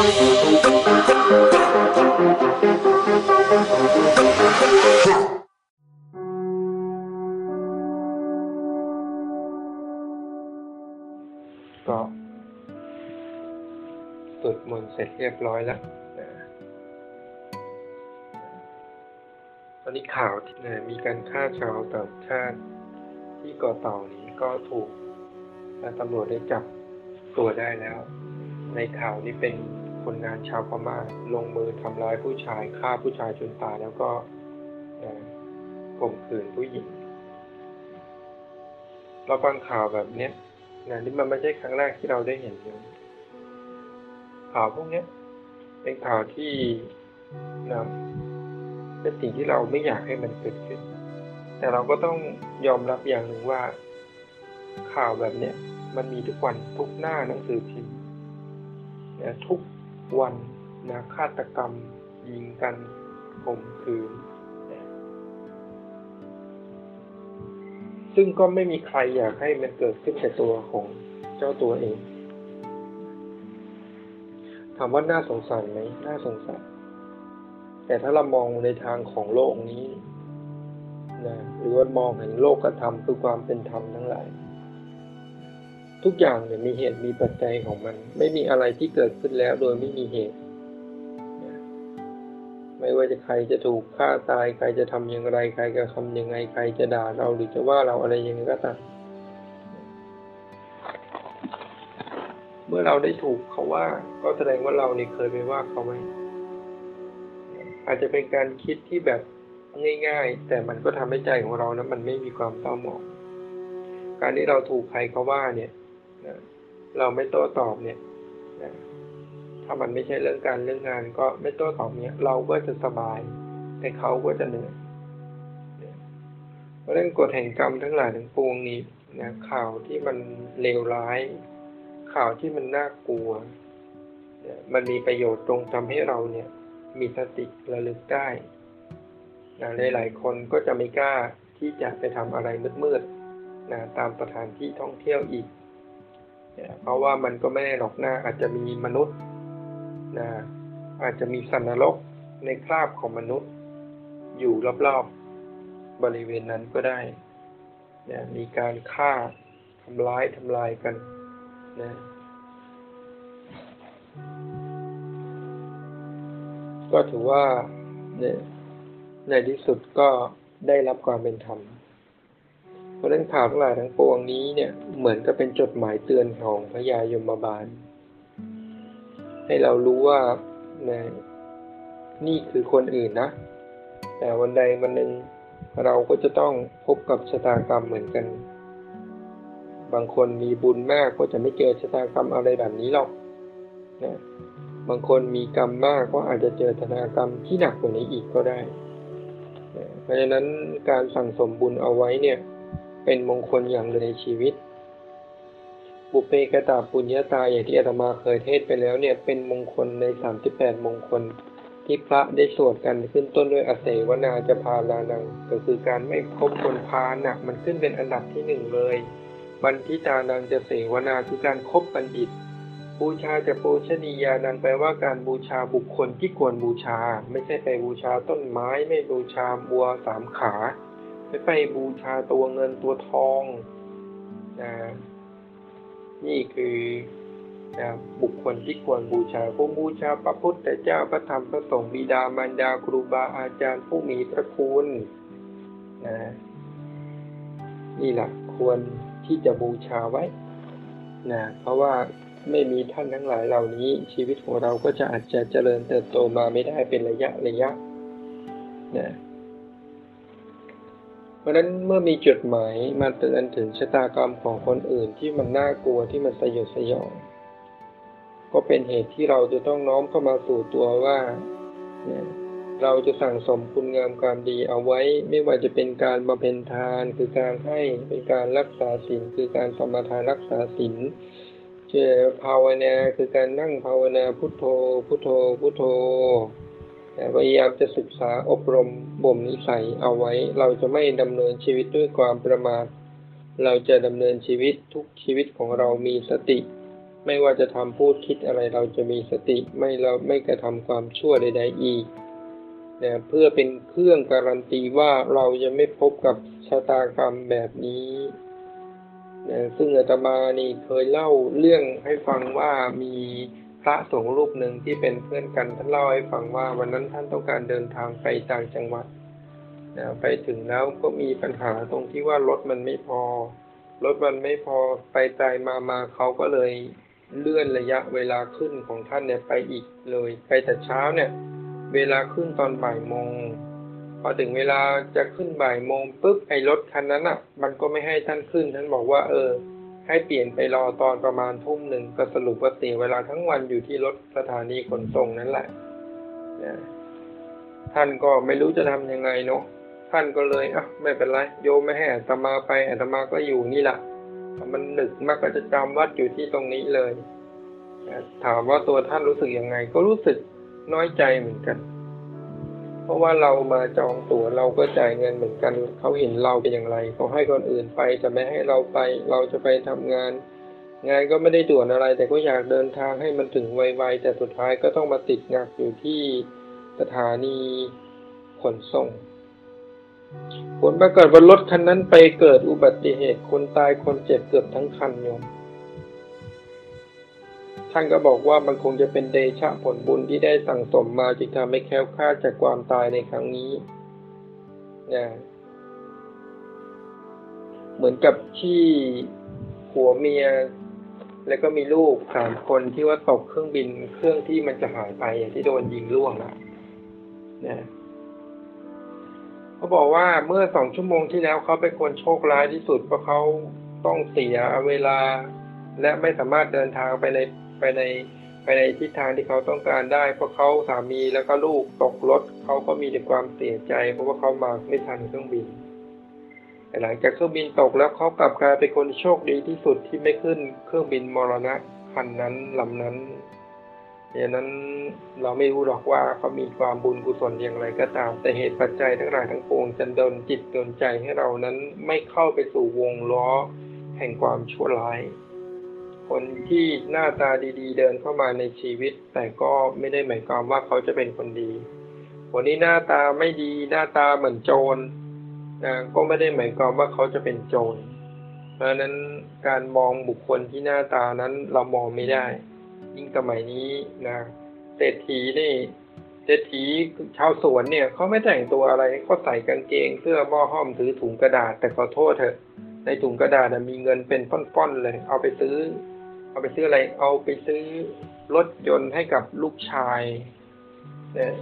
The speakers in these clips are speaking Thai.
ก็สวดมนต์เสร็จเรียบร้อยแล้ว ตอนนี้ข่าวที่มีการฆ่าชาวต่างชาติที่เกาะเต่านี้ก็ถูกตำรวจได้จับตัวได้แล้ว ในข่าวนี้เป็น คนงานชาวพม่าลงมือทำร้ายผู้ชายฆ่าผู้ชายจนตายแล้วก็ข่มขืนผู้หญิง เราฟังข่าวแบบเนี้ยนะนี่มันไม่ใช่ครั้งแรกที่เราได้เห็นข่าวพวกนี้เป็นข่าวที่นะเป็นสิ่งที่เราไม่อยากให้มันเกิดขึ้น แต่เราก็ต้องยอมรับอย่างหนึ่งว่า ข่าวแบบเนี้ยมันมีทุกวันทุกหน้าหนังสือพิมพ์นะทุก วันนะฆาตกรรม ยิงกันข่มขืน ซึ่งก็ไม่มีใครอยากให้มันเกิดขึ้นกับตัวของเจ้าตัวเอง ถามว่าน่าสงสารไหมน่าสงสารแต่ถ้าเรามองในทางของโลกนี้นะหรือว่ามองเห็นโลกธรรมคือความเป็นธรรมทั้งหลาย ทุกอย่างเนี่ยมีเหตุมีปัจจัยของมัน ไม่มีอะไรที่เกิดขึ้นแล้วโดยไม่มีเหตุ ไม่ว่าจะใครจะถูกฆ่าตายใครจะทำอย่างไร ใครจะทำยังไงใครจะด่าเราหรือจะว่าเราอะไรยังไงก็ตามเมื่อเราได้ถูกเขาว่า ก็แสดงว่าเราเนี่เคยไปว่าเขาไหมอาจจะเป็นการคิดที่แบบง่าย ๆ แต่มันก็ทำให้ใจของเรานะมันไม่มีความเศร้าหมองการที่เราถูกใครเขาว่าเนี่ย นะเราไม่โต้ตอบเนี่ยนะถ้ามันไม่ใช่เรื่องการเรื่องงานก็ไม่โต้ตอบเนี่ย เราก็จะสบาย แต่เขาก็จะเหนื่อยเพราะเรื่องกฎแห่งกรรมทั้งหลายทั้งปวงนี้นะข่าวที่มันเลวร้าย ข่าวที่มันน่ากลัวเนี่ยมันมีประโยชน์ตรงทำให้เราเนี่ย มีสติระลึกได้นะหลายๆคนก็จะไม่กล้าที่จะไปทำอะไรมืดๆนะตามสถานที่ท่องเที่ยวอีก นะเพราะว่ามันก็ไม่ได้หรอกน้าอาจจะมีมนุษย์นะอาจจะมีสัตว์นรกในคราบของมนุษย์ อยู่รอบๆบริเวณนั้นก็ได้นะมีการฆ่าทำร้ายทำลายกันนะก็ถือว่าในที่สุดก็ได้รับความเป็นธรรม เพราะฉะนั้นข่าวทั้งหลายทั้งปวงนี้เนี่ยเหมือนกับเป็นจดหมายเตือนของพระยายมบาล ให้เรารู้ว่านี่ยนี่คือคนอื่นนะ แต่วันใดวันหนึ่งเราก็จะต้องพบกับชะตากรรมเหมือนกัน บางคนมีบุญมากก็จะไม่เจอชะตากรรมอะไรแบบนี้หรอกนะบางคนมีกรรมมากก็อาจจะเจอชะตากรรมที่หนักกว่านี้อีกก็ได้ เพราะฉะนั้นการสั่งสมบุญเอาไว้เนี่ย เป็นมงคลอย่างหนึ่งในชีวิต บุเพกตาปุญญาตาอย่างที่อาตมาเคยเทศไปแล้วเนี่ยเป็นมงคลในสามสิบแปดมงคล ที่พระได้สวดกันขึ้นต้นด้วยอเสวนาจะพาลานัง ก็คือการไม่พบคนพาหนักมันขึ้นเป็นอันดับที่หนึ่งเลยบันทิตานังจะเสวนาคือการคบบัณฑิต บูชาจะปูชนียานันแปลว่าการบูชาบุคคลที่ควรบูชา ไม่ใช่ไปบูชาต้นไม้ไม่บูชาบัวสามขา ไม่ไปบูชาตัวเงินตัวทองนะนี่คือนะบุคคลที่ควรบูชาผู้บูชาพระพุทธเจ้าพระธรรมพระสงฆ์บิดามารดาครูบาอาจารย์ผู้มีพระคุณนะนี่แหละควรที่จะบูชาไว้นะเพราะว่าไม่มีท่านทั้งหลายเหล่านี้ ชีวิตของเราก็จะอาจจะเจริญเติบโตมาไม่ได้เป็นระยะระยะนะ เพราะนั้นเมื่อมีจดหมายมาเตือนถึงชะตากรรมของคนอื่นที่มันน่ากลัวที่มันสยดสยอง ก็เป็นเหตุที่เราจะต้องน้อมเข้ามาสู่ตัวว่าเราจะสั่งสมคุณงามความดีเอาไว้ ไม่ว่าจะเป็นการบำเพ็ญทาน คือการให้เป็นการรักษาศีลคือการสมทานรักษาศีลเชื่อภาวนาคือการนั่งภาวนาพุทโธ พุทโธ พุทโธ พยายามจะศึกษาอบรมบ่มนิสัยเอาไว้ เราจะไม่ดำเนินชีวิตด้วยความประมาท เราจะดำเนินชีวิตทุกชีวิตของเรามีสติ ไม่ว่าจะทำพูดคิดอะไรเราจะมีสติไม่เราไม่กระทำความชั่วใด ๆอีกนะเพื่อเป็นเครื่องการันตีว่าเราจะไม่พบกับชะตากรรมแบบนี้นะซึ่งอาตมานี่เคยเล่าเรื่องให้ฟังว่ามี พระสงฆ์รูปหนึ่งที่เป็นเพื่อนกันท่านเล่าให้ฟังว่าวันนั้นท่านต้องการเดินทางไปต่างจังหวัดนะไปถึงแล้วก็มีปัญหาตรงที่ว่ารถมันไม่พอ รถมันไม่พอไปไกลมามาเขาก็เลยเลื่อนระยะเวลาขึ้นของท่านเนี่ยไปอีกเลย ไปแต่เช้าเนี่ย เวลาขึ้นตอนบ่ายโมงพอถึงเวลาจะขึ้นบ่ายโมงปุ๊บไอ้รถคันนั้นอะ มันก็ไม่ให้ท่านขึ้นท่านบอกว่า เออ ให้เปลี่ยนไปรอตอนประมาณทุ่มหนึ่งก็สรุปว่าเสียเวลาทั้งวันอยู่ที่รถสถานีขนส่งนั่นแหละนะท่านก็ไม่รู้จะทำยังไงเนาะท่านก็เลยอะไม่เป็นไร โยมไม่ให้อาตมาไปอาตมาก็อยู่นี่แหละมันหนึกมากก็จะจำวัดอยู่ที่ตรงนี้เลย ถามว่าตัวท่านรู้สึกยังไง ก็รู้สึกน้อยใจเหมือนกัน ราะว่าเรามาจองตั๋วเราก็จ่ายเงินเหมือนกันเขาเห็นเราเป็นอย่างไรเขาให้คนอื่นไปจะไม่ให้เราไป เราจะไปทำงาน งานก็ไม่ได้ด่วนอะไร แต่ก็อยากเดินทางให้มันถึงไวๆแต่สุดท้ายก็ต้องมาติดงักอยู่ที่สถานีขนส่ง ผลปรากฏว่ารถคันนั้นไปเกิดอุบัติเหตุคนตายคนเจ็บเกือบทั้งคันโยม ท่านก็บอกว่ามันคงจะเป็นเดชะผลบุญที่ได้สั่งสมมาจึงทำให้แคล้วคลาดจากความตายในครั้งนี้นะเหมือนกับที่ผัวเมีย แล้วก็มีลูกสามคนที่ว่าตกเครื่องบินเครื่องที่มันจะหายไปที่โดนยิงล่วงอะนะเขาบอกว่าเมื่อสองชั่วโมงที่แล้วเขาเป็นคนโชคร้ายที่สุดเพราะเขาต้องเสียเวลา และไม่สามารถเดินทางไปใน ไปในไปในทิศทางที่เขาต้องการได้ เพราะเขาสามีแล้วก็ลูกตกรถเขาก็มีแต่ความเสียใจ เพราะว่าเขามาไม่ทันเครื่องบินแต่หลังจากเครื่องบินตกแล้วเขากลับกลายเป็นคนโชคดีที่สุดที่ไม่ขึ้นเครื่องบินมรณะคันนั้นลำนั้นดังนั้นเราไม่รู้หรอกว่าเขามีความบุญกุศลอย่างไรก็ตาม แต่เหตุปัจจัยทั้งหลายทั้งปวงจะดนจิตดนใจให้เรานั้นไม่เข้าไปสู่วงล้อ แห่งความชั่วร้าย คนที่หน้าตาดีๆ เดินเข้ามาในชีวิต แต่ก็ไม่ได้หมายความว่าเขาจะเป็นคนดีคนนี้หน้าตาไม่ดีหน้าตาเหมือนโจรนะก็ไม่ได้หมายความว่าเขาจะเป็นโจร เพราะฉะนั้นการมองบุคคลที่หน้าตานั้นเรามองไม่ได้ ยิ่งสมัยนี้นะเศรษฐีนี่เศรษฐีชาวสวนเนี่ยเขาไม่แต่งตัวอะไรเขาใส่กางเกง เสื้อหม้อห้อมถือถุงกระดาษ แต่ขอโทษเถอะ ในถุงกระดาษนะมีเงินเป็นป้อนๆเลย เอาไปซื้อ เอาไปซื้ออะไร เอาไปซื้อรถยนต์ให้กับลูกชายเนี่ย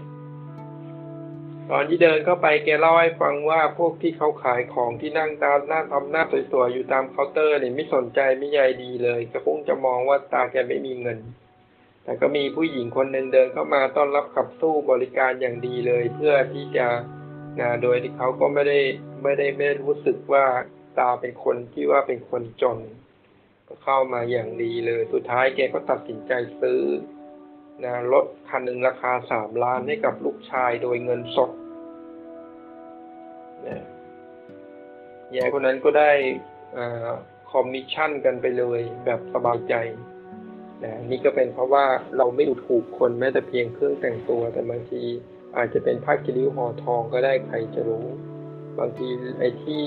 ตอนที่เดินเข้าไปแกเล่าให้ฟังว่าพวกที่เขาขายของที่นั่งตามหน้าทำหน้าสวยๆอยู่ตามเคาน์เตอร์เนี่ยไม่สนใจไม่ใยดีเลยก็คงจะมองว่าตาแกไม่มีเงิน แต่ก็มีผู้หญิงคนหนึ่งเดินเข้ามาต้อนรับขับสู้บริการอย่างดีเลย เพื่อที่จะนะโดยที่เขาก็ไม่ได้ไม่ได้ไม่ได้รู้สึกว่าตาเป็นคนที่ว่าเป็นคนจน ก็เข้ามาอย่างดีเลย สุดท้ายแกก็ตัดสินใจซื้อนะรถคันหนึ่งราคาสามล้านให้กับลูกชายโดยเงินสดนะยายคนนั้นก็ได้คอมมิชชั่นกันไปเลยแบบสบายใจนะนี่ก็เป็นเพราะว่าเราไม่ดูถูกคนแม้แต่เพียงเครื่องแต่งตัว แต่บางทีอาจจะเป็นผ้าขี้ริ้วห่อทองก็ได้ใครจะรู้ บางทีไอ้ที่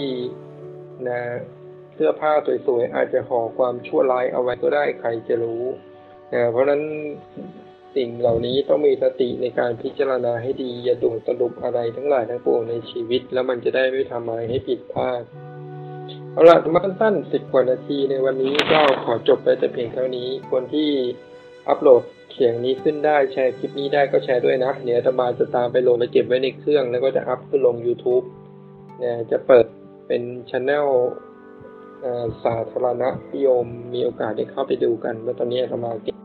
นะ เสื้อผ้าสวยๆอาจจะห่อความชั่วร้ายเอาไว้ก็ได้ใครจะรู้นะเพราะฉะนั้นสิ่งเหล่านี้ต้องมีสติในการพิจารณาให้ดีอย่าด่วนสรุปอะไรทั้งหลายทั้งปวงในชีวิต แล้วมันจะได้ไม่ทำอะไรให้ผิดพลาดเอาละมาสั้นสิบกว่านาทีในวันนี้ก็ขอจบไปแต่เพียงเท่านี้คนที่อัปโหลดเสียงนี้ขึ้นได้แชร์คลิปนี้ได้ก็แชร์ด้วยนะเดี๋ยวธรรมาจะตามไปโหลดไปเก็บไว้ในเครื่อง แล้วก็จะอัพขึ้นลง YouTube เนี่ยจะเปิดเป็นช anel สาธารณะที่โยมมีโอกาสได้เข้าไปดูกันว่อตอนนี้ธรรมาเก็บ